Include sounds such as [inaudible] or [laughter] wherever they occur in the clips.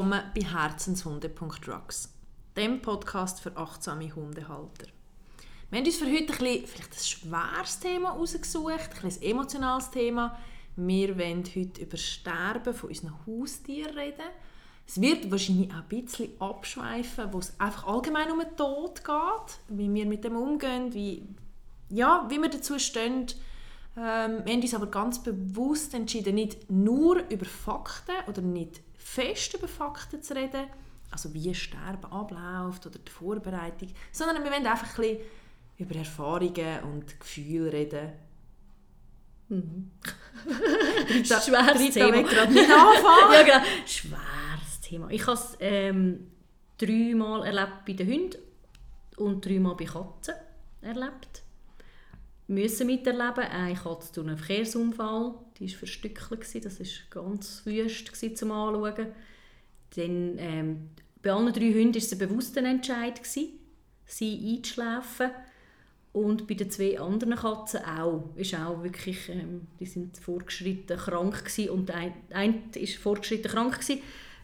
Willkommen bei Herzenshunde.rocks, dem Podcast für achtsame Hundehalter. Wir haben uns für heute ein, bisschen, vielleicht ein schweres Thema ausgesucht, ein, ein emotionales Thema. Wir wollen heute über das Sterben von unseren Haustieren reden. Es wird wahrscheinlich auch ein bisschen abschweifen, wo es einfach allgemein um den Tod geht, wie wir mit dem umgehen, wie, ja, wie wir dazu stehen. Ähm, wir haben uns aber ganz bewusst entschieden, nicht nur über Fakten oder nicht fest über Fakten zu reden, also wie Sterben abläuft oder die Vorbereitung, sondern wir wollen einfach ein bisschen über Erfahrungen und Gefühle reden. Mhm. [laughs] Rita, Schweres Rita Thema. will gerade nicht anfangen. [laughs] ja, genau. Schweres Thema. Ich habe es ähm, dreimal erlebt bei den Hunden und dreimal bei Katzen erlebt. Müssen miterleben. Eine Katze durch einen Verkehrsunfall. Die war verstückelt. Das war ganz wüst zum Anschauen. Dann, ähm, bei allen drei Hunden war es ein bewusster Entscheid, gewesen, sie einzuschläfen. Und bei den zwei anderen Katzen auch. Ist auch wirklich, ähm, die sind vorgeschritten krank gewesen. und ein, ein ist vorgeschritten krank gewesen.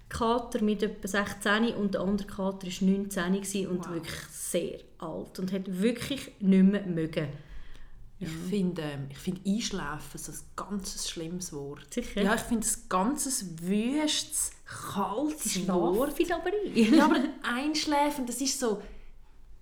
Kater mit etwa 16 und der andere Kater war 19 gewesen und Wow. wirklich sehr alt und hat wirklich nicht mehr mögen. Ich finde ähm, ich find Einschlafen so ein ganz schlimmes Wort. Sicher? Ja, ich finde es ganz wüstes, kaltes Wort. Schlafen aber ein. Ja, aber [laughs] Einschläfen, das ist so...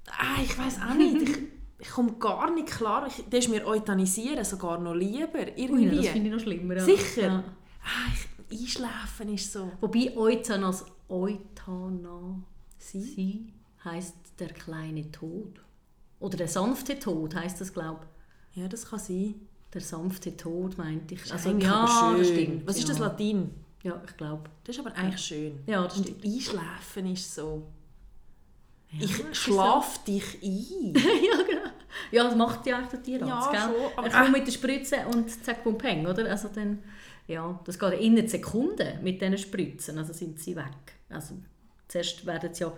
Ah, ich weiß auch nicht. Ich, ich komme gar nicht klar. Ich, das ist mir Euthanisieren sogar noch lieber. Ui, Irgendwie. das finde ich noch schlimmer. ja. Sicher? Ja. ah, ich, Einschläfen ist so... Wobei Euthanasie Euthanasie heisst der kleine Tod. Oder der sanfte Tod heisst das, glaube ich. Ja, das kann sein. Der sanfte Tod, meinte ich. Das ist Also, ja, aber das stimmt. Was ist das ja. Latin? Ja, ich glaube. Das ist aber eigentlich schön. Ja, das Und stimmt. Einschläfen ist so... Ja, ich schlafe dich ein. [laughs] ja, genau. Ja, das macht ja eigentlich der Tierarzt, Ja, gell? schon, aber- er kommt mit der Spritze und zack, bum, peng, oder? Also dann, ja, das geht in Sekunden mit diesen Spritzen, also sind sie weg. Also zuerst werden sie ja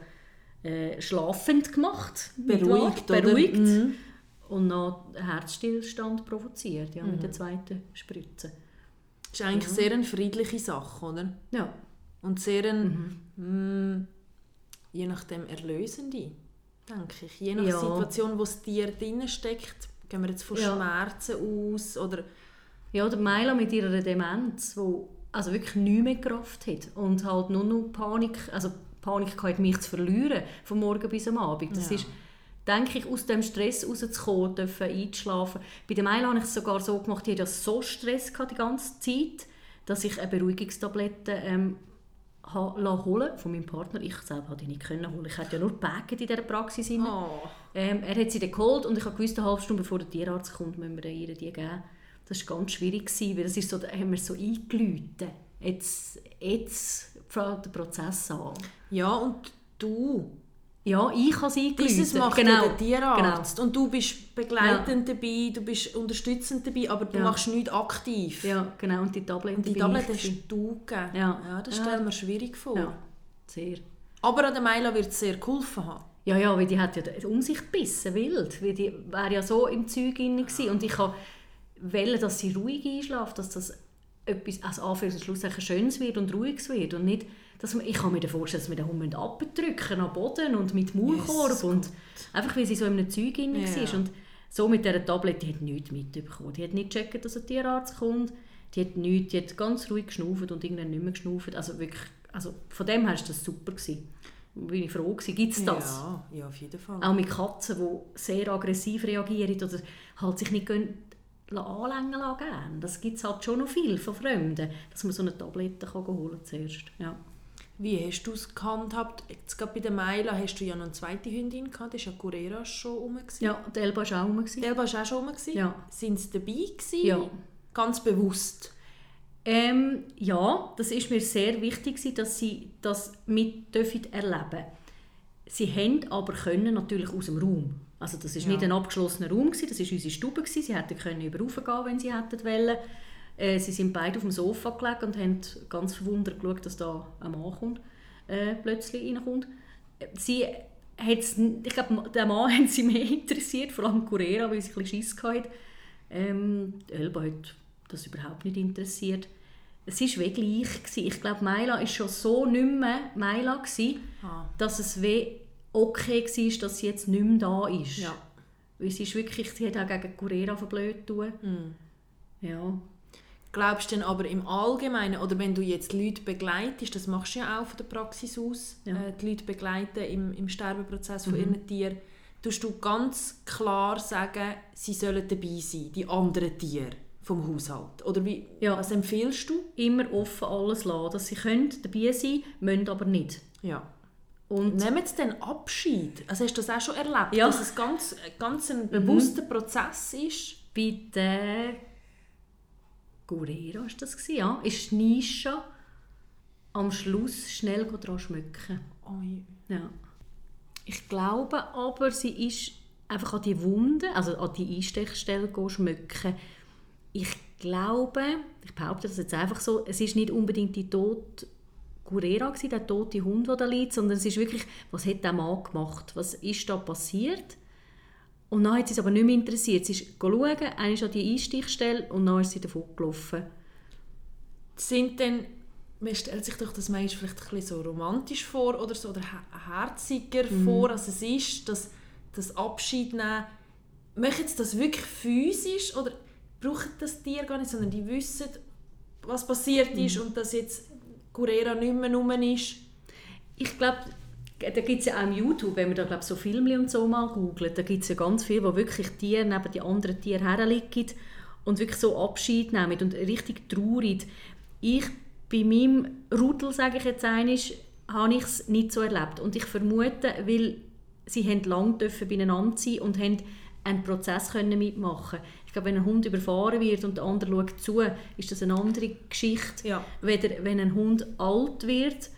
äh, schlafend gemacht, Beruhigt, wahr? oder? Beruhigt. Mhm. Und noch Herzstillstand provoziert, ja, Mhm. mit der zweiten Spritze. Das ist eigentlich sehr eine friedliche Sache, oder? Ja, Und sehr ein, mm, je nachdem erlösende, denke ich. Je nach Ja. Situation, wo das Tier drin steckt, gehen wir jetzt von Ja. Schmerzen aus oder Ja, oder Maila mit ihrer Demenz, wo also wirklich nichts mehr Kraft hat und halt nur noch Panik, also Panik hatte, mich zu verlieren, von morgen bis am Abend. Das Ja. ist, denke ich, aus dem Stress rauszukommen, dürfen einzuschlafen. Bei der Maila habe ich es sogar so gemacht, die hat ja so Stress gehabt die ganze Zeit, dass ich eine Beruhigungstablette ähm, holen von meinem Partner. Ich selber konnte die nicht können holen. Ich hatte ja nur Päckchen in dieser Praxis. oh. Ähm, er hat sie dann geholt und ich habe gewusst, eine halbe Stunde bevor der Tierarzt kommt, müssen wir ihr die geben. Das war ganz schwierig, gewesen, weil das ist so, da haben wir so eingeläutet. Jetzt, jetzt fängt der Prozess an. Ja, und du, Ja, ich habe sie eingeläutet. dieses macht genau. ja der Tierarzt. Und du bist begleitend dabei, du bist unterstützend dabei, aber du Ja. machst nichts aktiv. Ja, genau. Und die Tabletten Und die Tablet hast du gegeben. Ja. ja das Ja. stellen wir schwierig vor. Ja, sehr. Aber an der Maila wird es sehr geholfen haben. Ja, ja, weil die hat ja um sich gebissen, wild. Weil die wäre ja so im Zeug drin gewesen. Und ich wollte, dass sie ruhig einschläft, dass das etwas, also Anführungs- und Schlusszeichen Schönes wird und Ruhiges wird. Und nicht, dass man, ich kann mir vorstellen, dass wir den Hund abdrücken am Boden und mit Maulkorb. Jesus und einfach, weil sie so in einem Zeug drin Ja. war. Und so mit dieser Tablette, die hat nichts mitbekommen. Die hat nicht gecheckt, dass ein Tierarzt kommt. Die hat nichts, die hat ganz ruhig geschnauft und irgendwann nicht mehr geschnauft. Also wirklich, also von dem her war das super. Gewesen. Bin ich froh gewesen. Gibt es das? Ja, ja, auf jeden Fall. Auch mit Katzen, die sehr aggressiv reagieren oder halt sich nicht gehen, anlängen lassen. Das gibt es halt schon noch viel von Fremden, dass man so eine Tablette kann holen zuerst. Ja. Wie hast du es gehandhabt? Jetzt gerade bei der Maila hast du ja noch eine zweite Hündin gehabt, das war ja Corera schon rum. gewesen. ja, die Elba war auch rum. gewesen. Die Elba war auch schon rum. gewesen. Ja. Sind sie dabei gewesen? Ja. Ganz bewusst. Ähm, ja, das ist mir sehr wichtig, gewesen, dass sie das mit dürfen erleben Sie haben aber können natürlich aus dem Raum. Also das ist Ja. nicht ein abgeschlossener Raum, gewesen, das war unsere Stube. gewesen. Sie hätten können über gehen, wenn sie hätten wollen. Äh, sie sind beide auf dem Sofa gelegen und haben ganz verwundert geschaut, dass da ein Mann kommt, äh, plötzlich reinkommt. Sie hat's, ich glaube, den Mann [laughs] haben sie mehr interessiert, vor allem Correa, weil sie ein bisschen Schiss hatte. Ähm, Elba hat das überhaupt nicht interessiert. es war wie gleich. Gewesen. Ich glaube, Maila war schon so nicht mehr Maila, gewesen, Ah. dass es wie okay war, dass sie jetzt nicht mehr da ist. Ja. Weil sie ist wirklich, sie hat auch gegen Curera verblöd tun. Mhm. Ja. Glaubst du denn aber im Allgemeinen, oder wenn du jetzt Leute begleitest, das machst du ja auch von der Praxis aus, Ja. äh, die Leute begleiten im, im Sterbeprozess von Mhm. ihren Tieren, tust du ganz klar sagen, sie sollen dabei sein, die anderen Tiere vom Haushalt? Oder wie, Ja. was empfiehlst du? Immer offen alles lassen, dass sie können dabei sein müssen aber nicht. Ja. Und Nehmen sie dann Abschied? Also hast du das auch schon erlebt, Ja. dass es ganz, ganz ein bewusster Prozess ist? bei der Gurera war das, gewesen, ja, ist Nisha am Schluss schnell daran schmücken. Ui. Ja. Ich glaube aber, sie ist einfach an die Wunde, also an die Einstechstelle schmücken. Ich glaube, ich behaupte das jetzt einfach so, es ist nicht unbedingt die tote Gurera gewesen, der tote Hund, der da liegt, sondern es ist wirklich, was hat der Mann gemacht? Was ist da passiert? Und dann hat sie es aber nicht mehr interessiert. Sie ist schauen, einmal an die Einstichstelle und dann ist sie davon gelaufen. sind denn, man stellt sich doch das manchmal vielleicht ein bisschen so romantisch vor oder so, oder he- herziger vor, als es ist, dass das Abschied nehmen, machen sie das wirklich physisch oder brauchen das Tier gar nicht, sondern die wissen, was passiert ist und dass jetzt Curera nicht mehr rum ist. Ich glaube, da gibt es ja auch im YouTube, wenn man da glaub, so Filme und so mal googelt, da gibt es ja ganz viel, wo wirklich Tiere neben die anderen Tiere herliegen und wirklich so Abschied nehmen und richtig traurig. Ich, bei meinem Rudel, sage ich jetzt einmal, habe ich es nicht so erlebt. Und ich vermute, weil sie haben lange dürfen beieinander sein und haben einen Prozess können mitmachen Ich glaube, wenn ein Hund überfahren wird und der andere schaut zu, ist das eine andere Geschichte, Ja. weder wenn ein Hund alt wird,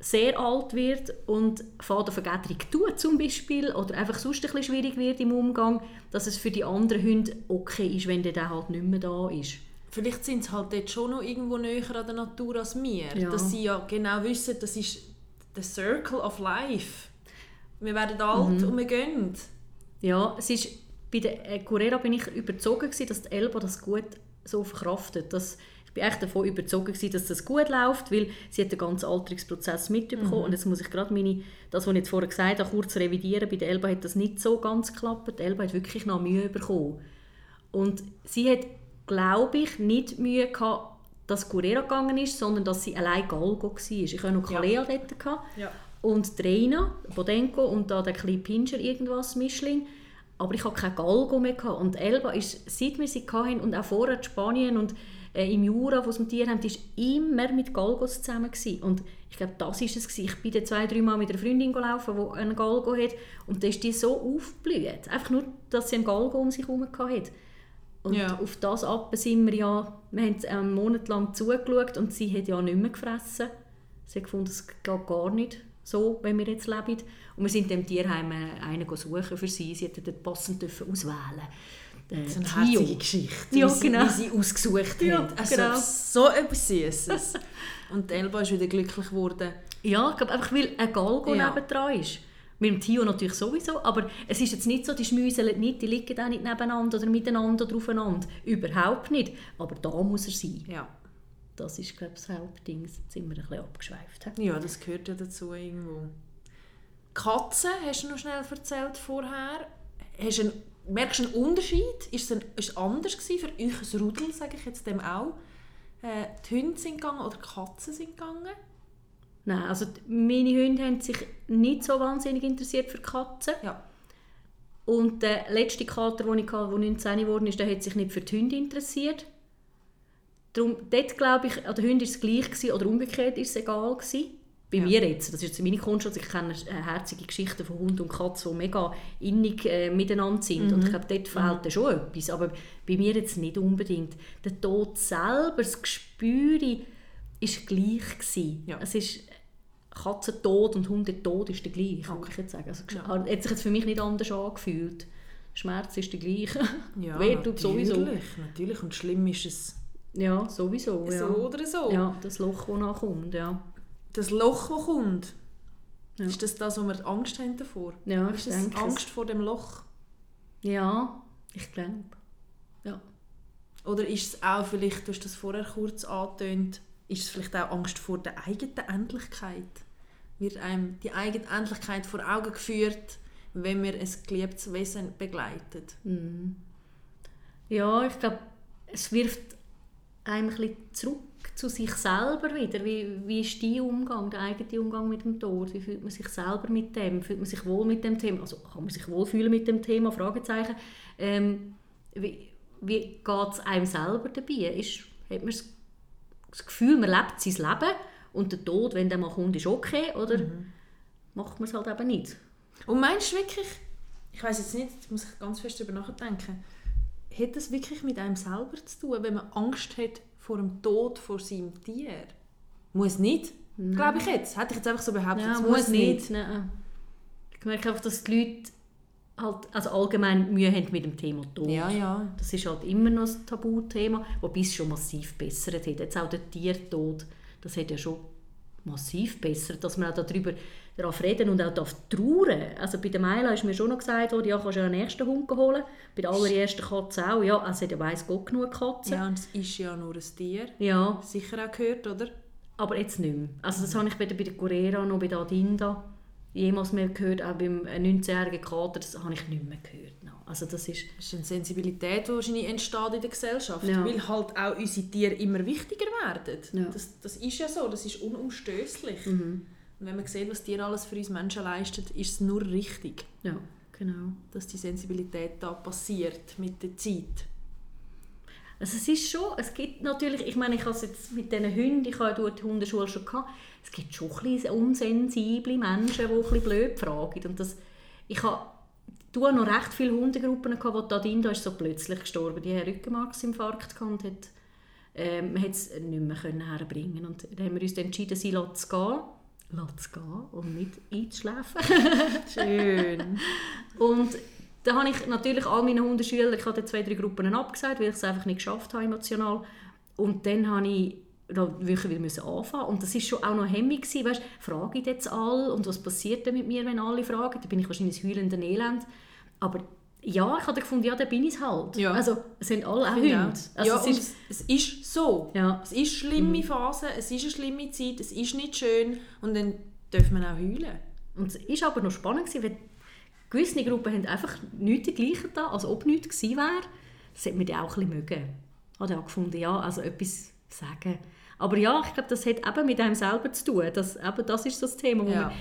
sehr alt wird und Fadenvergätung tut zum Beispiel oder einfach sonst ein bisschen schwierig wird im Umgang, dass es für die anderen Hunde okay ist, wenn der dann halt nicht mehr da ist. Vielleicht sind sie halt dort schon noch irgendwo näher an der Natur als wir. Ja. Dass sie ja genau wissen, das ist der Circle of Life. Wir werden alt und wir gehen. Ja, es ist, bei der äh, Curera bin ich überzogen gewesen, dass die Elba das gut so verkraftet. Dass, ich bin echt davon überzogen gewesen, dass das gut läuft, weil sie hat den ganzen Alterungsprozess mitbekommen und jetzt muss ich gerade meine, das, was ich jetzt vorher gesagt habe, kurz revidieren. Bei der Elba hat das nicht so ganz geklappt. Die Elba hat wirklich noch Mühe bekommen. Und sie hat, glaube ich, nicht Mühe gehabt, dass Curera gegangen ist, sondern dass sie allein Galgo war. Ich hatte noch Kalea dort. Gehabt. Ja. Und Reina, Bodenko und da der kleine Pinscher, irgendwas, Mischling. Aber ich hatte kein Galgo mehr. Gehabt. Und Elba ist, seit wir sie hatten und auch vorher in Spanien und äh, im Jura, wo sie Tier haben, ist immer mit Galgos zusammen. Gewesen. Und ich glaube, das war es. Gewesen. Ich bin dann zwei, drei Mal mit einer Freundin gelaufen, die einen Galgo hat. Und da ist die so aufgeblüht. Einfach nur, dass sie einen Galgo um sich herum hatte. Und Ja. auf das ab sind wir ja, wir haben einen Monat lang zugeschaut und sie hat ja nicht mehr gefressen. Sie hat gefunden, es geht gar nicht so, wenn wir jetzt leben. Und wir sind dem Tierheim äh, einen suchen für sie. Sie hätten dort passend auswählen äh, Das ist eine Tio. herzige Geschichte, Ja, wie, sie, genau. wie sie ausgesucht Ja, haben. Also, genau. So etwas Süßes. [laughs] Und Elba ist wieder glücklich geworden. Ja, ich glaube einfach, weil ein Galgo Ja. nebendran ist. Mit dem Tio natürlich sowieso, aber es ist jetzt nicht so, die schmüseln nicht, die liegen auch nicht nebeneinander oder miteinander oder aufeinander. Überhaupt nicht. Aber da muss er sein. Ja. Das ist, glaube ich, das Hauptding. Jetzt sind wir ein bisschen abgeschweift. he? ja, das gehört ja dazu irgendwo. Katzen, hast du noch schnell erzählt vorher. Hast du einen, merkst du einen Unterschied? Ist es, ein, ist es anders gewesen für euch ein Rudel, sage ich jetzt dem auch? Äh, die Hunde sind gegangen oder die Katzen sind gegangen? Nein, also meine Hunde haben sich nicht so wahnsinnig interessiert für Katzen. Ja. Und der letzte Kater, den ich hatte, der 19 geworden ist, der hat sich nicht für die Hunde interessiert. Darum, dort glaube ich, an den Hunden war es gleich gewesen, oder umgekehrt ist es egal gewesen. Bei Ja. mir jetzt, das ist jetzt meine Kunst, also ich kenne herzige Geschichten von Hund und Katze, die mega innig äh, miteinander sind. Und ich glaube, dort fehlt dann schon etwas. Aber bei mir jetzt nicht unbedingt. Der Tod selber, das Gespür, ist gleich gewesen. Ja. Es ist Katzentod und Hundetod ist der gleich, kann ich jetzt sagen. Also, Ja. Hat sich jetzt für mich nicht anders angefühlt. Schmerz ist der gleiche. [laughs] Ja, Weh tut sowieso. natürlich, natürlich. Und schlimm ist es Ja, sowieso. Ja. so oder so. ja, das Loch, das nachkommt. Ja. Das Loch, das kommt, Ja. ist das das, wo wir Angst haben davor? Ja, ich ist das denke. Angst vor dem Loch? Ja, ich glaube. Ja. Oder ist es auch vielleicht, du hast das vorher kurz angetönt, ist es vielleicht auch Angst vor der eigenen Endlichkeit? Wird einem die eigene Endlichkeit vor Augen geführt, wenn man ein geliebtes Wesen begleitet? Mhm. Ja, ich glaube, es wirft einem ein bisschen zurück zu sich selber wieder. Wie, wie ist dein Umgang, der eigene Umgang mit dem Tod? Wie fühlt man sich selber mit dem? Fühlt man sich wohl mit dem Thema? Also kann man sich wohl fühlen mit dem Thema? Fragezeichen. Ähm, wie wie geht es einem selber dabei? Ist, hat man das Gefühl, man lebt sein Leben und der Tod, wenn der mal kommt, ist okay? Oder mhm. macht man es halt eben nicht? Und meinst du wirklich, ich weiß jetzt nicht, ich muss ich ganz fest darüber nachdenken, hat das wirklich mit einem selber zu tun, wenn man Angst hat vor dem Tod von seinem Tier? Muss nicht, glaube ich jetzt. Hätte ich jetzt einfach so behauptet, ja, muss, muss nicht. nicht. Ich merke einfach, dass die Leute halt, also allgemein Mühe haben mit dem Thema Tod. Ja, ja. Das ist halt immer noch ein Tabuthema, wobei es schon massiv bessert hat. Jetzt auch der Tiertod, das hat ja schon massiv bessert, dass man auch darüber darauf reden und auch darf trauern. Also bei der Meila ist mir schon noch gesagt worden, ja, kannst du ja einen nächsten Hund holen. Bei der allerersten Katze auch. Ja, es hat ja weiss Gott genug Katzen. Ja, und es ist ja nur ein Tier. Ja. Sicher auch gehört, oder? Aber jetzt nicht mehr. Also das habe ich weder bei der Guerrera noch bei der Adinda jemals mehr gehört. Auch beim 19-jährigen Kater, das habe ich nicht mehr gehört. Also das ist, das ist eine Sensibilität, die wahrscheinlich entsteht in der Gesellschaft, ja. weil halt auch unsere Tiere immer wichtiger werden. Ja. Das, das ist ja so, das ist unumstößlich. Mhm. Und wenn man sieht, was Tiere alles für uns Menschen leisten, ist es nur richtig, ja, genau. dass die Sensibilität da passiert mit der Zeit. Also es ist schon, es gibt natürlich, ich meine, ich habe es jetzt mit diesen Hunden, ich habe ja die Hundeschule schon gehabt, es gibt schon ein bisschen unsensible Menschen, die ein bisschen blöd fragen. Und das, ich habe Du noch recht viele Hundegruppen gehabt, wo Tadinda ist so plötzlich gestorben. Die hatte Rückenmarksinfarkt und hat, ähm, man es nicht mehr können herbringen und dann haben wir uns entschieden, sie zu gehen. Lass gehen und nicht einzuschlafen. [laughs] Schön. und da habe ich natürlich all meine Hundeschüler, ich hatte zwei, drei Gruppen abgesagt, weil ich es einfach nicht geschafft habe emotional. Und dann habe ich wirklich wieder anfangen und das ist schon auch noch hemmig gewesen, weißt, frage ich jetzt alle und was passiert denn mit mir, wenn alle fragen? Da bin ich wahrscheinlich ein heulender Elend. Aber ja, ich habe gefunden, ja, da bin ich halt. Ja. Also, es sind alle auch Hunde. Ja, also, ja es, ist, es ist so. Ja. Es ist eine schlimme mhm. Phase, es ist eine schlimme Zeit, es ist nicht schön und dann darf man auch heulen. Und es war aber noch spannend, gewesen, weil gewisse Gruppen haben einfach nichts dergleichen da, als ob nichts gewesen wäre. Das hat mir auch ein bisschen mögen. Ich habe auch gefunden, ja, also etwas sagen. Aber ja, ich glaube, das hat eben mit einem selber zu tun. Das, eben, das ist das Thema, wo ja. man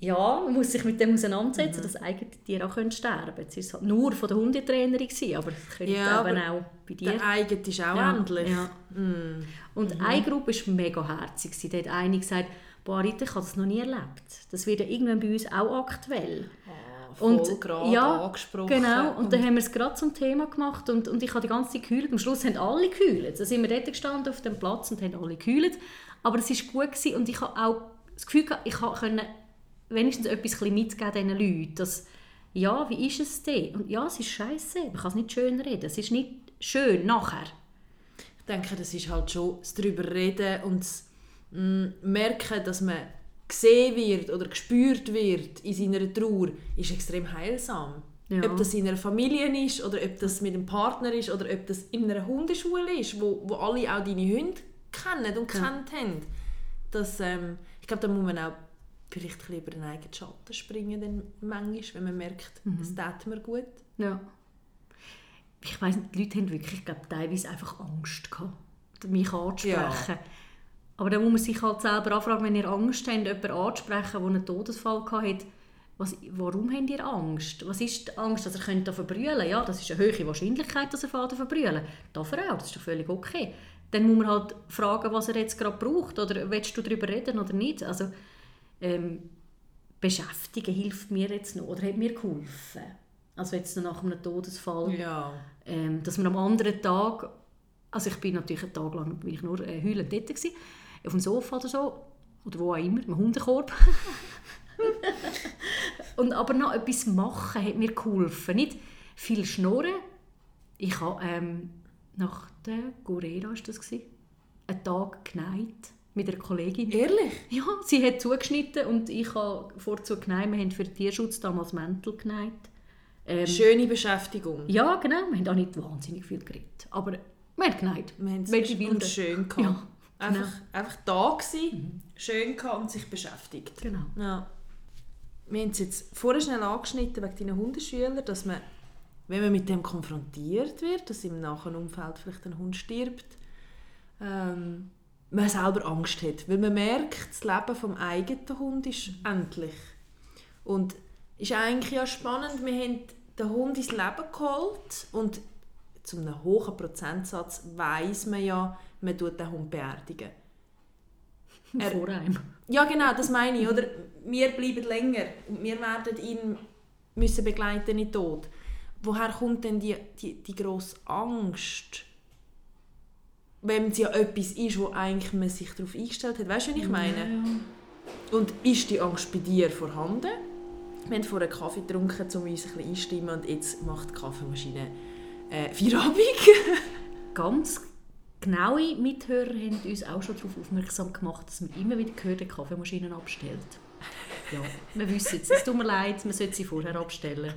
ja, man muss sich mit dem auseinandersetzen, mhm. dass eigene Tiere auch können sterben können. Es war halt nur von der Hundetrainerin, aber es könnte ja, eben auch bei dir. Der eigene ist auch ja, endlich. Ja. Mhm. Und mhm. eine Gruppe war mega herzig. Da hat eine gesagt, boah, Rita, ich habe das noch nie erlebt. Das wird ja irgendwann bei uns auch aktuell. Ah, voll und gerade ja, angesprochen. Genau, und, und dann haben wir es gerade zum Thema gemacht und, und ich habe die ganze Zeit geheult. Am Schluss haben alle geheult. Da sind wir dort gestanden auf dem Platz und haben alle geheult. Aber es war gut gewesen und ich habe auch das Gefühl, ich konnte wenigstens etwas mitgeben diesen Leuten, dass, ja, wie ist es denn? Und ja, es ist scheiße, man kann es nicht schön reden, es ist nicht schön nachher. Ich denke, das ist halt schon das darüber reden und das mm, merken, dass man gesehen wird oder gespürt wird in seiner Trauer, ist extrem heilsam. Ja. Ob das in einer Familie ist oder ob das mit einem Partner ist oder ob das in einer Hundeschule ist, wo, wo alle auch deine Hunde kennen und ja. kennt haben. Das, ähm, ich glaube, da muss man auch vielleicht über den eigenen Schatten springen, dann manchmal, wenn man merkt, mhm. es tut mir gut. Ja. Ich weiss nicht, die Leute haben wirklich glaub, teilweise einfach Angst gehabt, mich anzusprechen. Ja. Aber dann muss man sich halt selber anfragen, wenn ihr Angst habt, jemanden anzusprechen, der einen Todesfall hatte, was, warum habt ihr Angst? Was ist die Angst, dass er könnte verbrüllen Ja, das ist eine hohe Wahrscheinlichkeit, dass er fährt verbrüllen Darf er auch, das ist doch völlig okay. Dann muss man halt fragen, was er jetzt gerade braucht. Oder willst du darüber reden oder nicht? Also, ähm, beschäftigen hilft mir jetzt noch oder hat mir geholfen. Also jetzt nach einem Todesfall, ja. ähm, dass man am anderen Tag, also ich bin natürlich einen Tag lang bin ich nur äh, heulend dort gewesen, auf dem Sofa oder so, oder wo auch immer, im Hundekorb. [laughs] und aber noch etwas machen hat mir geholfen. Nicht viel schnurren. Ich habe ähm, nach der Gorera, ist das gewesen, einen Tag geneigt mit einer Kollegin. Ehrlich? Ja, sie hat zugeschnitten und ich habe vorzu geneigt. Wir haben für den Tierschutz damals Mäntel geneigt. Ähm, Schöne Beschäftigung. Ja, genau. Wir haben auch nicht wahnsinnig viel geredet. Aber Wir haben geneigt. Wir haben es und schön gehabt. Ja, einfach, genau. einfach da gewesen, schön gehabt und sich beschäftigt. Genau. Ja. Wir haben es jetzt vorher schnell angeschnitten wegen deinen Hundeschülern, dass man, wenn man mit dem konfrontiert wird, dass im nahen Umfeld vielleicht ein Hund stirbt, ähm, man selber Angst hat. Weil man merkt, das Leben vom eigenen Hund ist endlich. Und ist eigentlich ja spannend, wir haben den Hund ins Leben geholt und zu einem hohen Prozentsatz weiß man ja, man tut den Hund beerdigen. [laughs] Er- Vor einem. Ja, genau, das meine ich. Oder? Wir bleiben länger und wir werden ihn müssen begleiten in den Tod. Woher kommt denn die, die, die grosse Angst? Wenn es ja etwas ist, wo eigentlich man sich darauf eingestellt hat. Weißt du, was ich meine? Und ist die Angst bei dir vorhanden? Wir haben vorher Kaffee getrunken, um uns ein bisschen einstimmen und jetzt macht die Kaffeemaschine äh, Feierabend. [laughs] [laughs] Ganz genaue Mithörer haben uns auch schon darauf aufmerksam gemacht, dass man immer wieder gehört, die Kaffeemaschinen abstellt. Ja, wir wissen es. Es tut mir leid, man sollte sie vorher abstellen.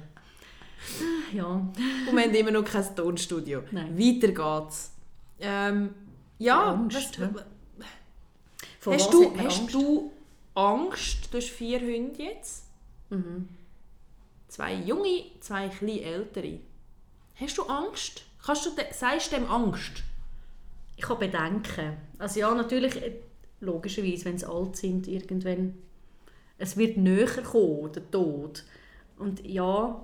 Ah, Ja, Und wir haben immer noch kein Tonstudio. Nein. Weiter geht's. Ähm, ja, Angst, was? Vor hast, du, hast Angst? du Angst? Du hast vier Hunde jetzt. Mhm. Zwei junge, zwei etwas ältere. Hast du Angst? Kannst du de, sagst du dem Angst? Ich habe Bedenken. Also ja, natürlich, äh, logischerweise, wenn sie alt sind, irgendwann, es wird näher kommen, der Tod. Und ja,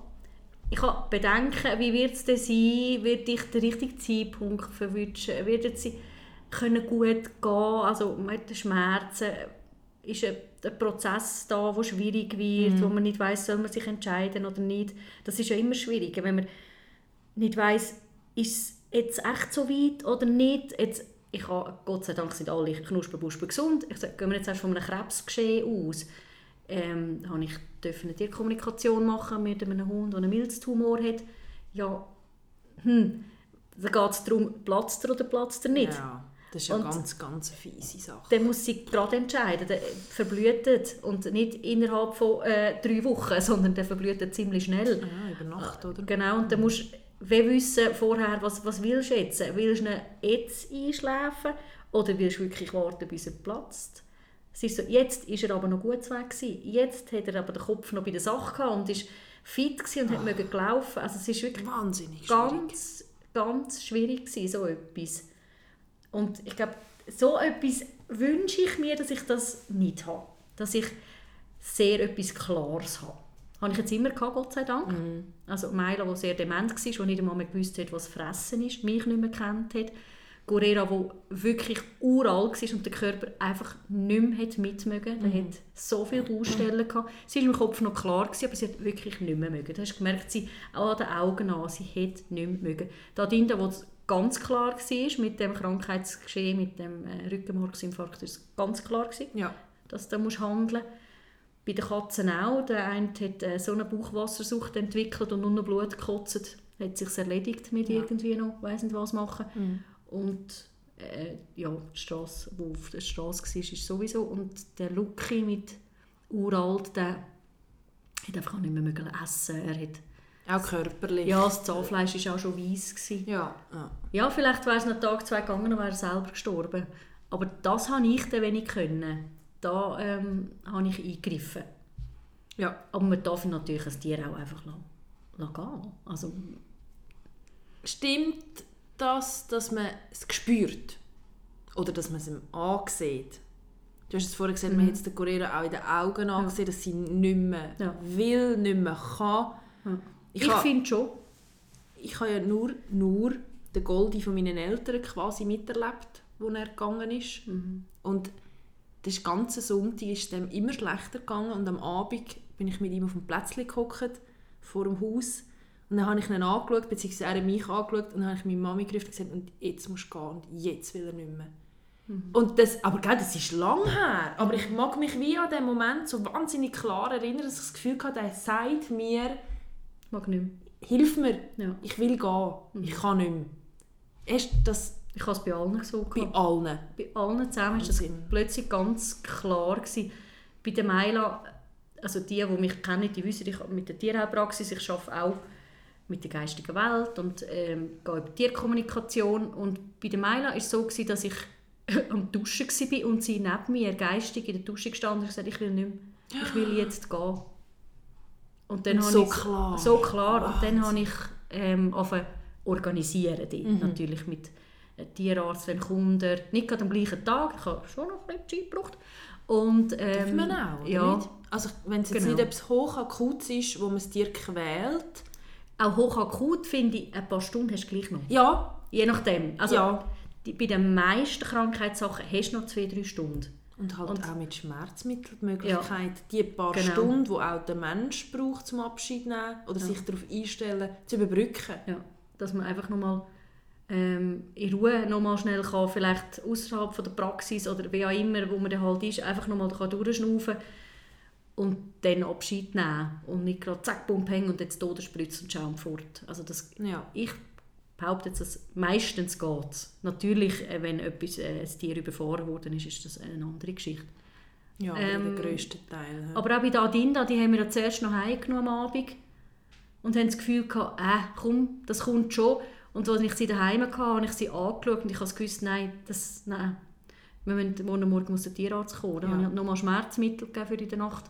ich habe Bedenken, wie wird es denn sein, wird dich der richtige Zeitpunkt verwünschen, wird sie können gut gehen, also mit den Schmerzen, ist ein, ein Prozess da, der schwierig wird, wo man nicht weiß, soll man sich entscheiden oder nicht. Das ist ja immer schwieriger, wenn man nicht weiß, ist es jetzt echt so weit oder nicht. Jetzt, ich habe, Gott sei Dank sind alle Knusperbuspen gesund. Ich sage, gehen wir jetzt erst von einem Krebsgeschehen aus. Ähm, habe ich eine Tierkommunikation machen mit einem Hund, der einen Milztumor hat. Ja, hm, da geht es darum, platzt er oder platzt er nicht. Ja, das ist ja Und- ganz, ganz eine fiese Sache. Dann muss sie gerade entscheiden. Der verblühtet und nicht innerhalb von äh, drei Wochen, [laughs] sondern der verblühtet ziemlich schnell. Ja, über Nacht, oder? Genau, und dann musst du wissen vorher, was, was willst du jetzt? Willst du ihn jetzt einschläfen oder willst du wirklich warten, bis er platzt? Es ist so, jetzt ist er aber noch gut weg gewesen. Jetzt hat er aber den Kopf noch bei der Sache gehabt und ist fit und hat mögen laufen. Also es ist wirklich Wahnsinnig schwierig. ganz, ganz schwierig gewesen, so etwas. Und ich glaube, so etwas wünsche ich mir, dass ich das nicht habe. Dass ich sehr etwas Klares habe. Habe ich jetzt immer gehabt, Gott sei Dank. Also Milo, der sehr dement war, der nicht einmal mehr gewusst hat, was Fressen ist, mich nicht mehr kennt hat. Guerrera, der wirklich uralt war und der Körper einfach nicht mehr mitmögen. Der hat so viele Baustellen gehabt. Sie war im Kopf noch klar, gewesen, aber sie hat wirklich nicht mehr mögen. Du hast gemerkt, sie auch an den Augen an, sie hat nicht mehr mögen. Da Dinda, wo es ganz klar war, mit dem Krankheitsgeschehen, mit dem äh, Rückenmarksinfarkt, ist es ganz klar gewesen Ja. dass du musst handeln musst. Bei den Katzen auch. Der eine hat äh, so eine Bauchwassersucht entwickelt und nur noch Blut gekotzt. Hat sich erledigt mit Ja. irgendwie noch, weiss nicht was machen. Und äh, ja, die Strasse, wo auf der Straße war, ist sowieso. Und der Lucky mit uralt, der hat einfach nicht mehr mögen essen. Er hat, Auch körperlich. ja, das Zahnfleisch war auch schon weiss. Gewesen. Ja, ja. Ja, vielleicht wäre es noch Tag, zwei gegangen und wäre er selber gestorben. Aber das habe ich dann wenig können. Da ähm, habe ich eingegriffen. ja. Aber man darf natürlich ein Tier auch einfach lassen, lassen gehen. Also, Stimmt das, dass man es spürt? Oder dass man es ihm ansieht? Du hast es vorhin gesagt, man hat es der Correa auch in den Augen angesehen, dass sie nicht mehr Ja. will, nicht mehr kann. Ja. Ich, ich, finde schon. ich habe ja nur, nur den Goldi von meinen Eltern quasi miterlebt, wo er gegangen ist. Und das ganze Sonntag ist dem immer schlechter gegangen und am Abend bin ich mit ihm auf dem Plätzchen gehockt, vor dem Haus. Und dann habe ich ihn angeschaut, beziehungsweise er mich angeschaut und dann habe ich meine Mami gerufen und gesagt, und jetzt musst du gehen und jetzt will er nicht mehr. Und das, aber gell, das ist lang her. Aber ich mag mich wie an den Moment so wahnsinnig klar erinnern, dass ich das Gefühl hatte, er sagt mir, Mag nicht mehr. hilf mir, Ja. ich will gehen, ich kann nicht mehr. Erst das Ich habe es bei allen so bei gehabt. allen. Bei allen zusammen war das plötzlich ganz klar. Gewesen. Bei der Meila, also die, die mich kennen, die wissen, ich habe mit der Tierheilpraxis, ich arbeite auch mit der geistigen Welt und ähm, gehe über Tierkommunikation. Und bei der Maila war es so, gewesen, dass ich am Duschen war und sie neben mir geistig in der Dusche gestanden und gesagt, ich will nicht mehr, ich will jetzt gehen. Und dann Und so ich- klar. So klar. Und dann habe ich ähm, organisieren dort. Mhm. Natürlich mit einem Tierarzt, wenn Kunden, nicht gerade am gleichen Tag, ich habe schon noch ein bisschen Zeit gebraucht. Und, Darf ähm, man auch, oder ja, nicht? Also wenn es jetzt Genau. nicht etwas hochakutes ist, wo man es dir quält. Auch hochakut finde ich, ein paar Stunden hast du gleich noch. Ja, Je nachdem. Also, ja. die, bei den meisten Krankheitssachen hast du noch zwei, drei Stunden. Und halt Und- auch mit Schmerzmitteln die Möglichkeit, die paar Genau. Stunden, die auch der Mensch braucht zum Abschied nehmen oder Ja. sich darauf einstellen, zu überbrücken. Ja, dass man einfach nochmal ähm, in Ruhe nochmal schnell kann, vielleicht außerhalb von der Praxis oder wie auch immer, wo man dann halt ist, einfach nochmal durchschnaufen und dann Abschied nehmen und nicht gerade zack, bumm, hängen und jetzt Todesspritze und schauen fort. Also das, Ja. ich behaupte jetzt, dass meistens geht Natürlich, äh, wenn etwas, äh, ein Tier überfahren worden ist, ist das eine andere Geschichte. Ja, Ähm, der grösste Teil. ja. Aber auch bei der Adinda, die haben wir ja zuerst noch heimgenommen am Abend und haben das Gefühl gehabt, äh, komm, das kommt schon. Und als ich sie daheim hatte, habe ich sie angeschaut und ich habe gewusst, nein, das, nein. Wir müssen, morgen Morgen muss der Tierarzt kommen. Dann Ja. habe ich nochmal Schmerzmittel gegeben für in der Nacht.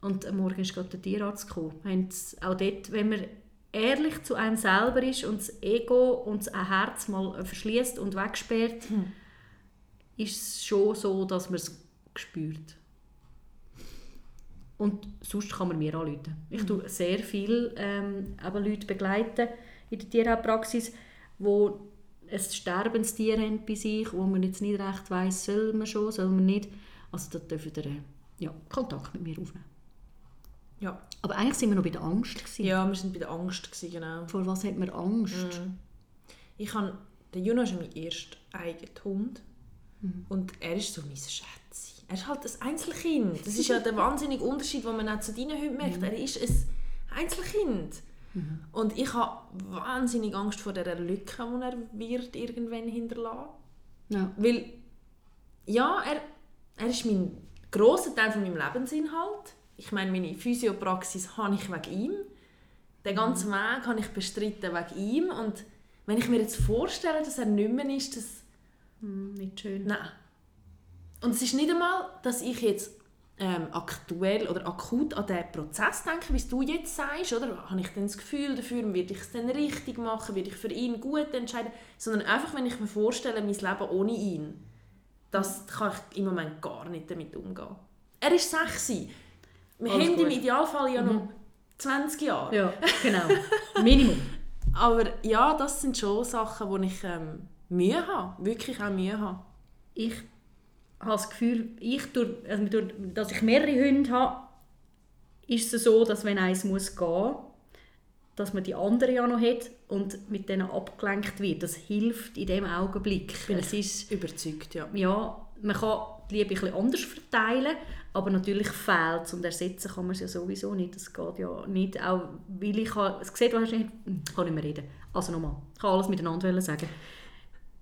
Und am Morgen ist gerade der Tierarzt gekommen. Auch dort, wenn man ehrlich zu einem selber ist und das Ego und das Herz mal verschließt und wegsperrt, ist es schon so, dass man es spürt. Und sonst kann man mir anrufen. Ich Mhm. tue sehr viel ähm, Leute begleiten in der Tierheilpraxis, wo ein sterbendes Tier haben bei sich, wo man jetzt nicht recht weiss, soll man schon, soll man nicht. Also da dürfen ihr äh, ja, Kontakt mit mir aufnehmen. Ja. Aber eigentlich sind wir noch bei der Angst. Gewesen. ja, wir waren bei der Angst, gewesen, genau. Vor was hat man Angst? Ich habe, der Juno ist mein erster eigener Hund. Und er ist so mein Schätzchen. Er ist halt ein Einzelkind. Das ist ja der [laughs] wahnsinnige Unterschied, den man auch zu deinen Hunden merkt. Er ist ein Einzelkind. Und ich habe wahnsinnig Angst vor der Lücke, die er wird irgendwann hinterlassen Ja. Weil, ja, er, er ist mein grosser Teil von meinem Lebensinhalt. Ich meine, meine Physiopraxis habe ich wegen ihm. Den ganzen Weg habe ich bestritten wegen ihm. Und wenn ich mir jetzt vorstelle, dass er nicht mehr ist, das... Hm, nicht schön. Nein. Und es ist nicht einmal, dass ich jetzt ähm, aktuell oder akut an den Prozess denke, wie du jetzt sagst, oder? Habe ich dann das Gefühl dafür, werde ich es dann richtig machen, werde ich für ihn gut entscheiden, sondern einfach, wenn ich mir vorstelle, mein Leben ohne ihn, das kann ich im Moment gar nicht damit umgehen. Er ist 6. Wir Alles haben im gut. Idealfall ja noch 20 Jahre. Ja, genau. Minimum. [laughs] Aber ja, das sind schon Sachen, wo ich ähm, Mühe habe, wirklich auch Mühe habe. ich habe das Gefühl, ich durch, also durch, dass ich mehrere Hunde habe, ist es so, dass wenn eins muss gehen, dass man die andere ja noch hat und mit denen abgelenkt wird. Das hilft in dem Augenblick. Bin es ist, Überzeugt, ja. ja, man kann die Liebe ein bisschen anders verteilen, aber natürlich fehlt es und ersetzen kann man es ja sowieso nicht. Das geht ja nicht, auch weil ich habe, es sieht wahrscheinlich, hm, ich kann nicht mehr reden. Also nochmal, ich kann alles miteinander sagen.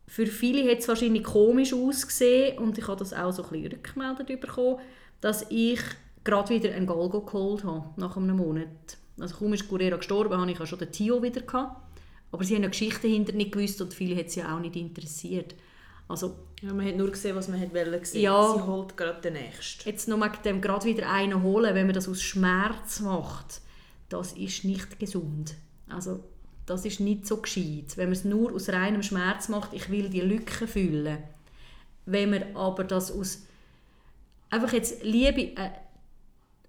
Für viele hat es wahrscheinlich komisch ausgesehen und ich habe das auch so ein bisschen rückgemeldet bekommen, dass ich gerade wieder einen Galgo geholt habe, nach einem Monat. Also kaum ist Guerrero gestorben, habe ich ja schon den Tio wieder gehabt. Aber sie haben ja Geschichten hinter nicht gewusst und viele hat es ja auch nicht interessiert. Also Ja, man hat nur gesehen, was man hat wollen sehen. Ja. Sie holt gerade den nächsten. jetzt noch mit dem gerade wieder einen holen, wenn man das aus Schmerz macht, das ist nicht gesund. Also das ist nicht so gescheit. Wenn man es nur aus reinem Schmerz macht, ich will die Lücke füllen. Wenn man aber das aus einfach jetzt Liebe, äh,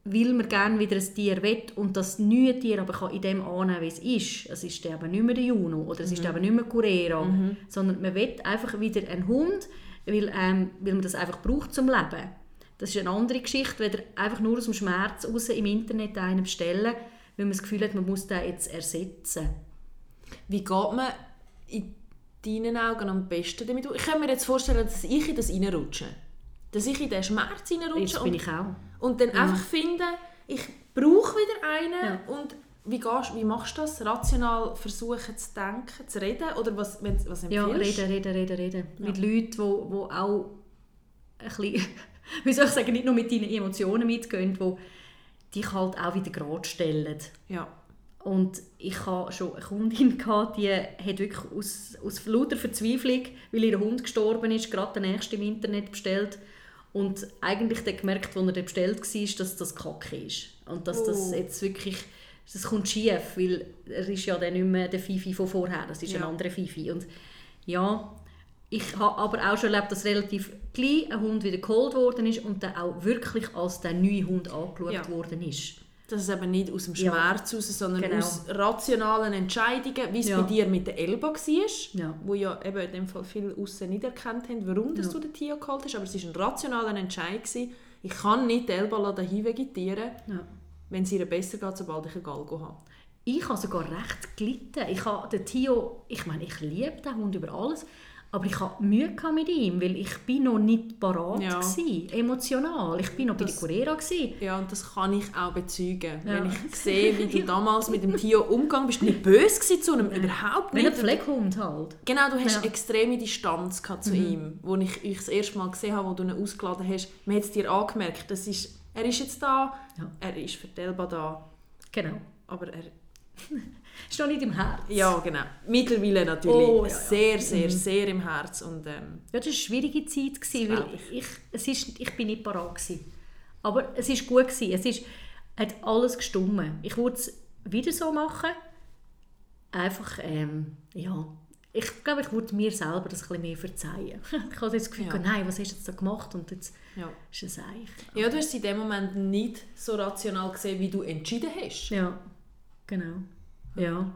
will man gerne wieder ein Tier wett und das neue Tier aber kann in dem annehmen, wie es ist. Es ist aber nicht mehr der Juno oder es ist dann aber nicht mehr Curera, sondern man will einfach wieder einen Hund, weil, ähm, weil man das einfach braucht zum Leben. Das ist eine andere Geschichte, wenn einfach nur aus dem Schmerz raus im Internet einen bestellen, weil man das Gefühl hat, man muss den jetzt ersetzen. Wie geht man in deinen Augen am besten damit um? Ich kann mir jetzt vorstellen, dass ich in das reinrutsche. Dass ich in den Schmerz reinrutsche und, ich auch. und dann einfach finde, ich brauche wieder einen. Ja. Und wie, gehst, wie machst du das? Rational versuchen zu denken, zu reden? Oder was, wenn- was Ja, empfiehlst reden, reden, reden, reden. Mit Leuten, die wo, wo auch ein bisschen, [laughs] wie soll ich sagen, nicht nur mit deinen Emotionen mitgehen, die dich halt auch wieder gerade stellen. Ja. Und ich hatte schon eine Kundin, [laughs] gehabt, die hat wirklich aus, aus lauter Verzweiflung, weil ihr Hund gestorben ist, gerade den nächsten im Internet bestellt. Und eigentlich dann gemerkt, als er dann bestellt war, dass das Kacke ist. Und dass das Oh. jetzt wirklich, das kommt schief, weil er ist ja dann nicht mehr der Fifi von vorher, das ist ein Ja. anderer Fifi. Und ja, ich habe aber auch schon erlebt, dass relativ klein ein Hund wieder geholt worden ist und dann auch wirklich als der neue Hund angeschaut Ja. worden ist. Das ist eben nicht aus dem Ja. Schmerz raus, sondern Genau. aus rationalen Entscheidungen, wie es Ja. bei dir mit der Elba war, Ja. wo ja eben in dem Fall viele außen nicht erkannt haben, warum dass Ja. du den Tio geholt hast, aber es war ein rationaler Entscheid. Gewesen. Ich kann nicht die Elba dahin vegetieren, Ja. wenn es ihr besser geht, sobald ich einen Galgo habe. Ich habe sogar recht gelitten. Ich habe den Tio, ich meine, ich liebe den Hund über alles, aber ich hatte Mühe mit ihm, weil ich bin noch nicht parat Ja. gsi, emotional. Ich bin noch bei der Das- gsi. Ja, und das kann ich auch bezeugen. Ja. Wenn ich sehe, wie du [laughs] damals mit dem Tio umgegangen bist, nicht böse gewesen zu ihm, überhaupt Wie ein nicht. Pfleghund halt. Genau, du hast Ja. extreme Distanz zu ihm, wo ich ich das erste Mal gesehen habe, wo du ihn ausgeladen hast. Man hat es dir angemerkt, das ist, er ist jetzt da, Ja. er ist Elba da, Genau. aber er... [laughs] Ist noch nicht im Herz. Ja, genau. Mittlerweile natürlich Oh, ja, ja. sehr, sehr, sehr im Herz und ähm, Ja, das war eine schwierige Zeit, gewesen, weil ich, es ist, ich bin nicht parat gewesen. Aber es war gut. Gewesen. Es ist, hat alles gestummen. Ich würde es wieder so machen. Einfach, ähm, ja... Ich glaube, ich würde mir selber das ein bisschen mehr verzeihen. [laughs] ich habe das Gefühl, Ja. nein, was hast du jetzt da gemacht? Und jetzt ja. ist es eigentlich... Ja, du hast es in dem Moment nicht so rational gesehen, wie du entschieden hast. Ja, genau. Ja.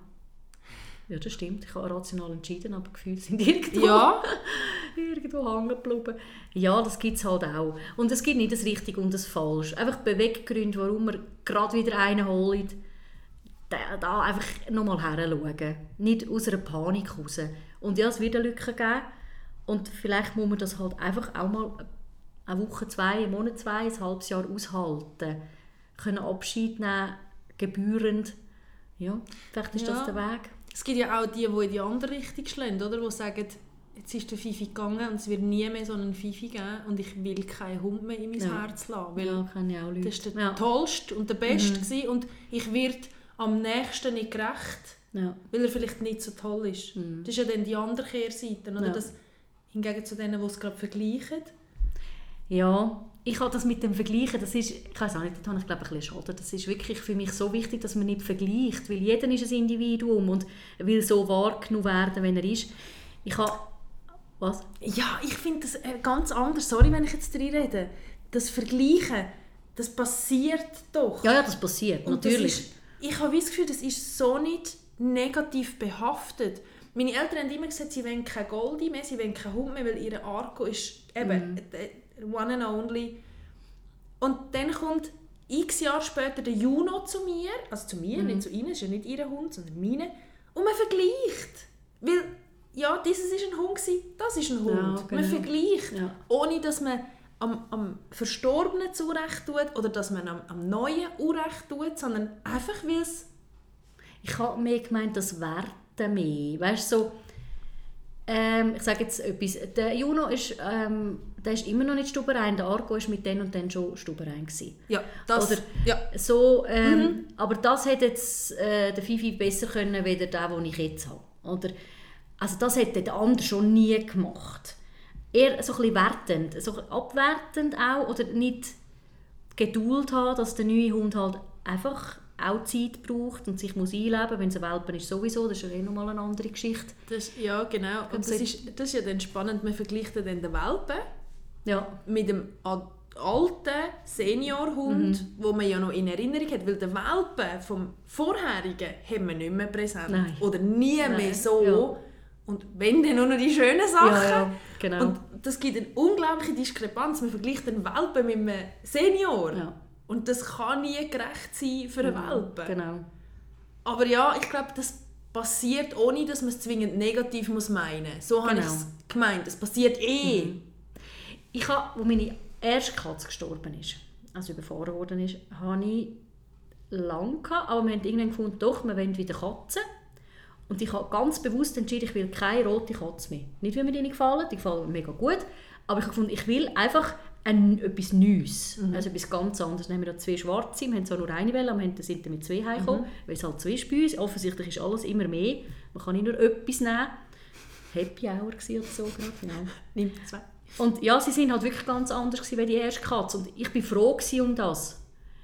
Ja, das stimmt. Ich habe rational entschieden, aber Gefühle sind [laughs] irgendwo, Ja, [laughs] irgendwo hängen geblieben. Ja, das gibt es halt auch. Und es gibt nicht das Richtig und das Falsch. Einfach Beweggründe, warum man gerade wieder einen holt. Da, da einfach nochmal heranschauen. Nicht aus einer Panik raus. Und ja, es wird eine Lücke geben. Und vielleicht muss man das halt einfach auch mal eine Woche, zwei, einen Monat, zwei, ein halbes Jahr aushalten. Können Abschied nehmen, gebührend. Ja, vielleicht ist Ja. das der Weg. es gibt ja auch die, die in die andere Richtung schlagen, oder? Die sagen, jetzt ist der Fifi gegangen und es wird nie mehr so einen Fifi geben und ich will keinen Hund mehr in mein Ja. Herz lassen. Weil Ja, kenne ich auch Leute. das war der ja. tollste und der beste gewesen und ich werde am nächsten nicht gerecht, Ja. weil er vielleicht nicht so toll ist. Das ist ja dann die andere Kehrseite. Oder? Ja. Das, hingegen zu denen, die es gerade vergleichen. Ja, ich habe das mit dem Vergleichen, das ist, ich weiß auch nicht, da habe ich glaube ich ein bisschen schade. Das ist wirklich für mich so wichtig, dass man nicht vergleicht, weil jeder ist ein Individuum und will so wahrgenommen werden, wenn er ist. Ich habe, was? Ja, ich finde das äh, ganz anders. Sorry, wenn ich jetzt drin rede. Das Vergleichen, das passiert doch. Ja, ja, das passiert, Und das natürlich. Ist, ich habe das Gefühl, das ist so nicht negativ behaftet. Meine Eltern haben immer gesagt, sie wollen kein Goldie mehr, sie wollen keinen Hund mehr, weil ihr Arco ist eben der one and only. Und dann kommt x Jahre später der Juno zu mir, also zu mir, nicht zu ihnen, ist ja nicht ihr Hund, sondern meine, und man vergleicht. Weil, ja, dieses ist ein Hund, gewesen, das ist ein Hund. Ja, Man genau. vergleicht, Ja. ohne dass man am, am Verstorbenen zurecht tut oder dass man am, am Neuen Unrecht tut, sondern einfach, weil es... Ich habe mehr gemeint, das Werte mehr. Weißt du, so, ähm, ich sage jetzt etwas. Der Juno ist, ähm, der ist immer noch nicht stuberein. Der Argo ist mit den und dann schon stuberein gewesen. Ja, das... Oder- ja. So, ähm, Aber das hätte jetzt äh, der Fifi besser können, als der, den ich jetzt habe. Oder, also das hätte der andere schon nie gemacht. Eher so ein bisschen wertend, so abwertend auch, oder nicht Geduld haben, dass der neue Hund halt einfach auch Zeit braucht und sich muss einleben Wenn es ein Welpen ist, sowieso, das ist ja eh nochmal eine andere Geschichte. Das, ja, genau. Und das ist, das ist ja dann spannend. Man vergleicht dann den Welpen Ja, mit dem alten Seniorhund, Mhm. wo man ja noch in Erinnerung hat. Weil den Welpen vom vorherigen haben wir nicht mehr präsent. Nein. Oder nie mehr Nein, so. ja. Und wenn, dann nur noch die schönen Sachen. ja, ja genau. Und das gibt eine unglaubliche Diskrepanz. Man vergleicht den Welpen mit einem Senior. ja. Und das kann nie gerecht sein für einen Welpen. Genau. Aber ja, ich glaube, das passiert, ohne dass man es zwingend negativ muss meinen So habe ich Genau. es gemeint. Es passiert eh. Ich habe, als meine erste Katze gestorben ist, also überfahren worden ist, habe ich lange gehabt, aber wir haben irgendwann gefunden, doch, wir wollen wieder Katzen. Und ich habe ganz bewusst entschieden, ich will keine rote Katze mehr. Nicht, weil mir die nicht gefallen, die gefallen mir mega gut, aber ich habe gefunden, ich will einfach ein, etwas Neues, also etwas ganz anderes. Dann haben wir da zwei Schwarze, wir haben zwar nur eine Welle, aber wir sind dann mit zwei heimgekommen, weil es halt zwei uns. Offensichtlich ist alles immer mehr. Man kann nicht nur etwas nehmen. Happy Hour oder so gerade, genau. Nimmt zwei. Und ja, sie sind halt wirklich ganz anders gewesen, wie die erste Katze. Und ich bin froh um das.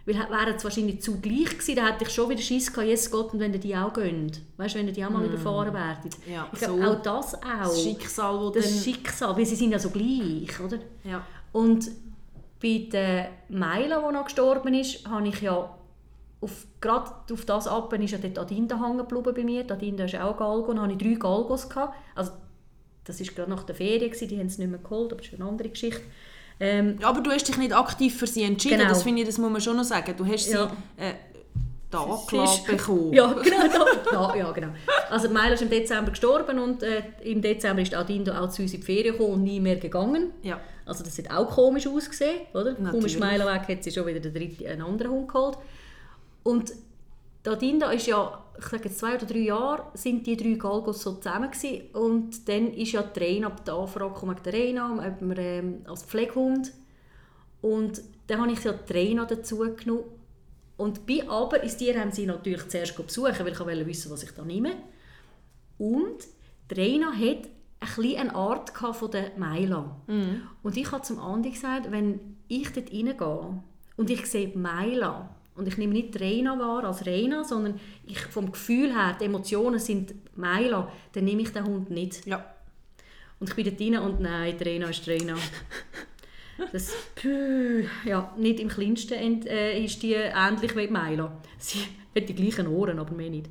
Weil wären es wahrscheinlich zu gleich gewesen, dann hätte ich schon wieder Schiss gehabt, Jesus Gott, und wenn die auch gehen. Weißt du, wenn die auch mal überfahren werden. Ja, ich glaube, so auch das auch. Das Schicksal, wo Das. Schicksal, weil sie sind ja so gleich, oder? Ja. Und bei der Meila, die noch gestorben ist, habe ich ja auf, gerade auf das ab ist ja dort Adinda hängen geblieben bei mir. Die Adinda ist auch Galgo. Dann hatte ich drei Galgos. Gehabt. Also, das war gerade nach der Ferien, gewesen, die haben es nicht mehr geholt, aber das ist eine andere Geschichte. Ähm, Aber du hast dich nicht aktiv für sie entschieden, Genau. das finde ich, das muss man schon noch sagen. Du hast Ja. sie äh, da ist- bekommen. [laughs] Ja, genau. Da, ja, ja, genau. Also Meila ist im Dezember gestorben und äh, im Dezember ist Adinda auch zu uns in die Ferien gekommen und nie mehr gegangen. Ja. Also das hat auch komisch ausgesehen, oder? Natürlich. ist Meila weg, hat sie schon wieder den dritten, einen anderen Hund geholt. Und die Adinda ist ja, ich sage jetzt zwei oder drei Jahre, sind die drei Galgos so zusammen gewesen. Und dann ist ja die Reina, die Anfrage der Reina, ob wir, ähm, als Pflegehund. Und dann habe ich ja die Reina dazu genommen. Und bei aber ins Tier haben sie natürlich zuerst besuchen, weil ich wollte wissen, was ich da nehme. Und die Reina hat ein bisschen eine Art von der Meila. Und ich habe zum Andi gesagt, wenn ich dort reingehe und ich sehe die Meila und ich nehme nicht Reina wahr als Reina, sondern ich, vom Gefühl her, die Emotionen sind Meila, dann nehme ich den Hund nicht. ja. Und ich bin dort rein und nein, die Reina ist Reina. Das, puh, [laughs] ja, nicht im kleinsten äh, ist die ähnlich wie Meila. Sie hat die gleichen Ohren, aber mehr nicht.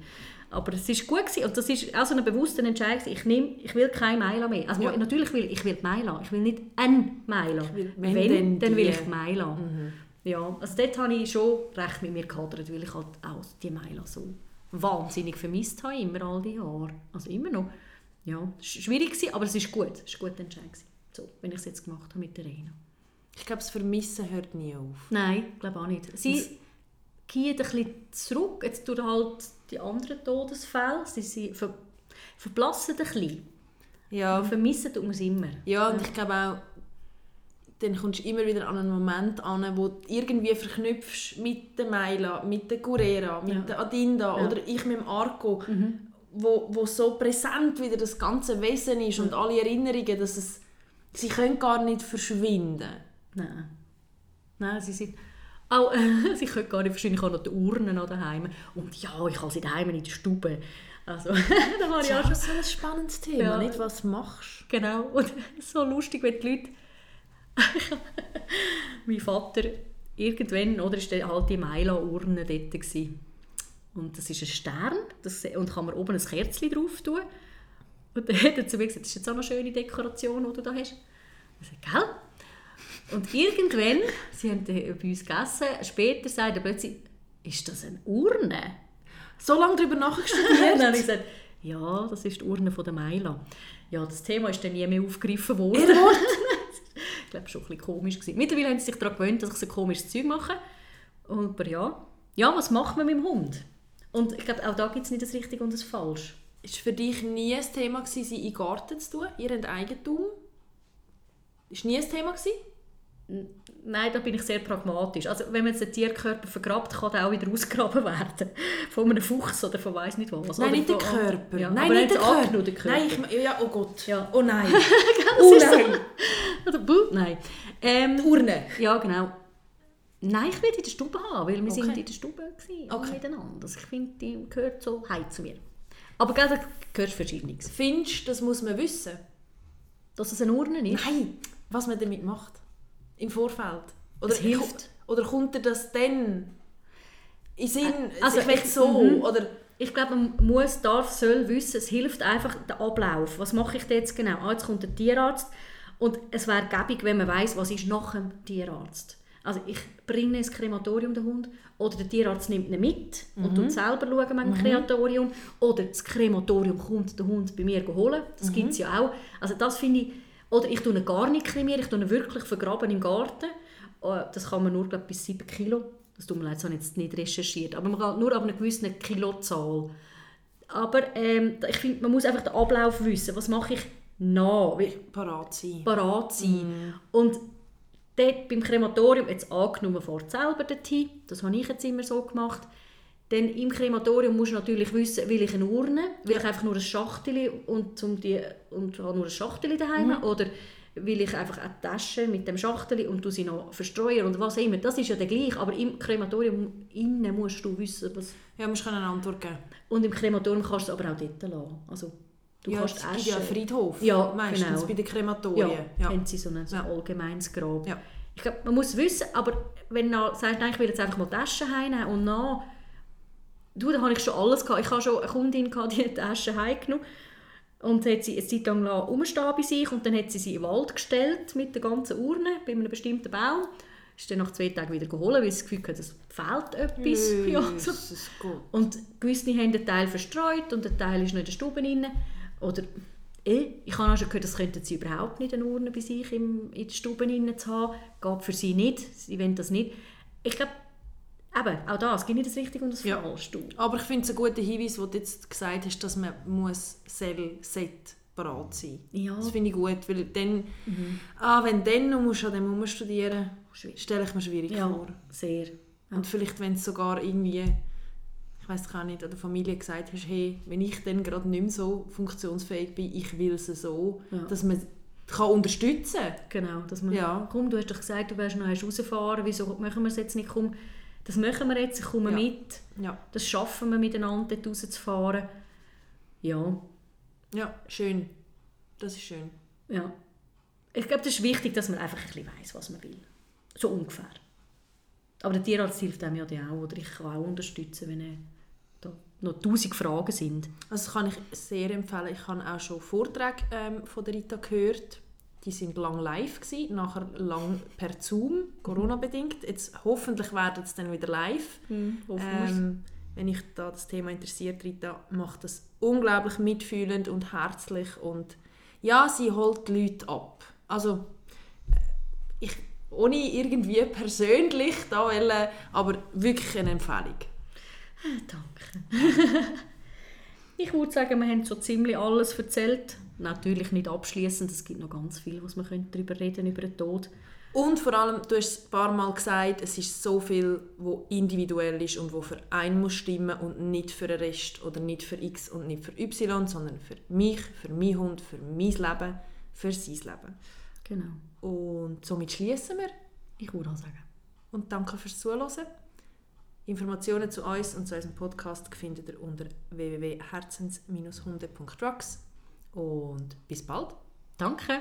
Aber es war gut gewesen. und das ist auch so ein bewusster Entscheid. Ich, nehm, ich will keine Meila mehr. Also Ja. natürlich will ich will Meila. Ich will nicht ein Meila. wenn Wenn, dann will ich Meila. Ja, also dort habe ich schon recht mit mir gehadert, weil ich halt auch die Meila so wahnsinnig vermisst habe, immer all die Jahre. Also immer noch. Ja, es war schwierig, gewesen, aber es ist gut. Es war ein guter Entscheid. So, wenn ich es jetzt gemacht habe mit der Reina. Ich glaube, das Vermissen hört nie auf. Nein, glaube auch nicht. Sie Das- gehen ein bisschen zurück, jetzt durch halt die anderen Todesfälle. Sie, sie ver verblassen ein bisschen. Ja, Aber vermissen tut man es immer. ja und ich glaube auch, dann kommst du immer wieder an einen Moment an, wo du irgendwie verknüpfst mit der Meila, mit der Gurera, mit Ja. der Adinda Ja. oder ich mit dem Arco, wo, wo so präsent wieder das ganze Wesen ist und alle Erinnerungen, dass es, sie können gar nicht verschwinden. Nein. Nein, sie sind... Auch, [laughs] sie können gar nicht wahrscheinlich auch noch die Urnen noch daheim. Und ja, ich habe sie daheim in der Stube. Also, [laughs] da war ich Ja, auch schon... so ein spannendes Thema, Ja. nicht was machst. Genau. Und [laughs] so lustig, wenn die Leute... [laughs] mein Vater, irgendwann, oder, ist halt die Meila-Urne dort. Gewesen. Und das ist ein Stern. Das, und kann man oben ein Kerzchen drauf tun. Und dann hat er zu mir gesagt, das ist jetzt auch eine schöne Dekoration, die du da hast. Ich sage, gell? Und irgendwann, sie haben bei uns gegessen, später sagt er plötzlich, ist das eine Urne? So lange darüber [laughs] nachgestudiert. Und dann habe ich gesagt, ja, das ist die Urne von der Meila. Ja, das Thema ist dann nie mehr aufgegriffen worden. [laughs] ich glaube, schon ein bisschen komisch gewesen. Mittlerweile haben sie sich daran gewöhnt, dass ich so komisches Zeug mache. Aber ja, ja, was macht man mit dem Hund? Und ich glaube, auch da gibt es nicht das Richtige und das Falsch. Ist für dich nie ein Thema gewesen, sie in den Garten zu tun? Ihr habt Eigentum? Ist nie ein Thema gewesen? Nein, da bin ich sehr pragmatisch. Also wenn man jetzt den Tierkörper vergrabt, kann der auch wieder [laughs] ausgegraben werden. Von einem Fuchs oder von weiss nicht was. Nein, Oder nicht der von- Körper. Ja, nein, aber nicht der Körper. angenommen, der Körper. Nein, ich, ja, oh Gott. Ja. Oh nein. [laughs] Oh nein. Oder buh, nein. Ähm, Urne. Ja, genau. Nein, ich will in der Stube haben, weil wir Okay. sind in der Stube gewesen, Okay. miteinander. Also ich finde, die gehört so heim zu mir. Aber gell, da gehört Verschiedenes. Findest du, das muss man wissen? Dass es eine Urne ist? Nein. Was man damit macht? Im Vorfeld? Oder Es hilft. Oder kommt dir das dann in Sinn? Also, ich will so. mhm. Oder Ich glaube, man muss, darf, soll wissen, es hilft einfach der Ablauf. Was mache ich jetzt genau? Ah, jetzt kommt der Tierarzt und es wäre gäbig, wenn man weiß, was ist nach dem Tierarzt. Also ich bringe ins Krematorium den Hund oder der Tierarzt nimmt ihn mit und tut selber schauen mit dem Krematorium oder das Krematorium kommt den Hund bei mir holen. Das gibt es ja auch. Also das finde ich, oder ich tue ihn gar nicht kremieren, ich tue ihn wirklich vergraben im Garten. Äh, Das kann man nur glaub, bis 7 Kilo. Das tut mir leid, das habe ich jetzt nicht recherchiert. Aber man kann nur ab einer gewissen Kilozahl. Aber ähm, ich finde, man muss einfach den Ablauf wissen. Was mache ich nach? Parat sein. Parat sein. Und dort beim Krematorium, jetzt angenommen fährt selber dorthin, das habe ich jetzt immer so gemacht, dann im Krematorium musst du natürlich wissen, will ich eine Urne, will ich einfach nur ein Schachtel und, um die, und habe nur ein Schachtel daheim Mhm. oder will ich einfach eine Tasche mit dem Schachtel und du sie noch verstreuen und was immer. Das ist ja der gleich, aber im Krematorium innen musst du wissen, was... Ja, musst du eine Antwort geben. Und im Krematorium kannst du es aber auch dort lassen. Also, du ja, kannst es die ja Friedhof. Ja, meistens genau. bei den Ja, Krematorien. Ja. haben sie so ein, so ein Ja. allgemeines Grab. Ja. Ich glaube, man muss wissen, aber wenn du sagst, nein, ich will jetzt einfach mal Taschen heimnehmen und dann, du, da habe ich schon alles gehabt. Ich hatte schon eine Kundin, gehabt, die hat Taschen heimgenommen und hat sie eine Zeit lang rumstehen bei sich und dann hat sie sie in den Wald gestellt mit der ganzen Urne bei einem bestimmten Baum. Ist dann nach zwei Tagen wieder geholt, weil sie das Gefühl hatte, es fehlt etwas. [laughs] Ja, so. Jesus. Und gewisse haben den Teil verstreut und der Teil ist noch in der Stube drin. Oder eh, ich habe auch schon gehört, das könnten sie überhaupt nicht eine Urne bei sich im, in der Stube zu haben. Geht für sie nicht. Sie wollen das nicht. Ich glaube, eben, auch das, gibt nicht das Richtige und das Ja. Falsche. Du. Aber ich finde es ein guter Hinweis, wo du jetzt gesagt hast, dass man muss sollte bereit sein Ja, Das finde ich gut, weil dann, ah, wenn du dann noch musst, an dem umstudieren Schwierig. stelle ich mir schwierig ja vor. sehr. Und vielleicht, wenn es sogar irgendwie, ich weiß gar nicht, an der Familie gesagt hast, hey, wenn ich dann gerade nicht mehr so funktionsfähig bin, ich will es so, Ja. dass man kann unterstützen Genau, dass man, Ja. komm, du hast doch gesagt, du willst noch rausfahren, wieso machen wir es jetzt nicht? Komm, das machen wir jetzt, ich komme Ja. mit. Ja. Das schaffen wir miteinander, dort rauszufahren. Ja, ja, schön. Das ist schön. Ja. Ich glaube, das ist wichtig, dass man einfach ein bisschen weiss, was man will. So ungefähr. Aber der Tierarzt hilft einem ja auch. Oder ich kann auch unterstützen, wenn da noch tausend Fragen sind. Also das kann ich sehr empfehlen. Ich habe auch schon Vorträge ähm, von der Rita gehört. Die sind lang live gewesen, nachher lang per Zoom, Corona-bedingt. Jetzt hoffentlich werden es dann wieder live. Ähm, wenn ich da das Thema interessiert, Rita macht das unglaublich mitfühlend und herzlich und ja, sie holt die Leute ab. Also äh, ich ohne irgendwie persönlich da wollen, aber wirklich eine Empfehlung. Danke. ich würde sagen, wir haben so ziemlich alles erzählt. Natürlich nicht abschließend. Es gibt noch ganz viel, was wir darüber reden über den Tod. Und vor allem, du hast ein paar Mal gesagt, es ist so viel, wo individuell ist und wo für einen muss stimmen und nicht für den Rest oder nicht für X und nicht für Y, sondern für mich, für meinen Hund, für mein Leben, für sein Leben. Genau. Und somit schließen wir Ich würde auch sagen. und danke fürs Zuhören. Informationen zu uns und zu unserem Podcast findet ihr unter www.herzens-hunde.rocks und bis bald. Danke.